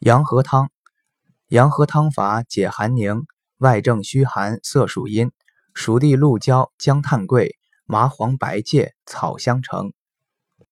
阳和汤，阳和汤法解寒凝，外症虚寒，色属阴，熟地鹿胶、姜炭桂、麻黄白芥、草香成。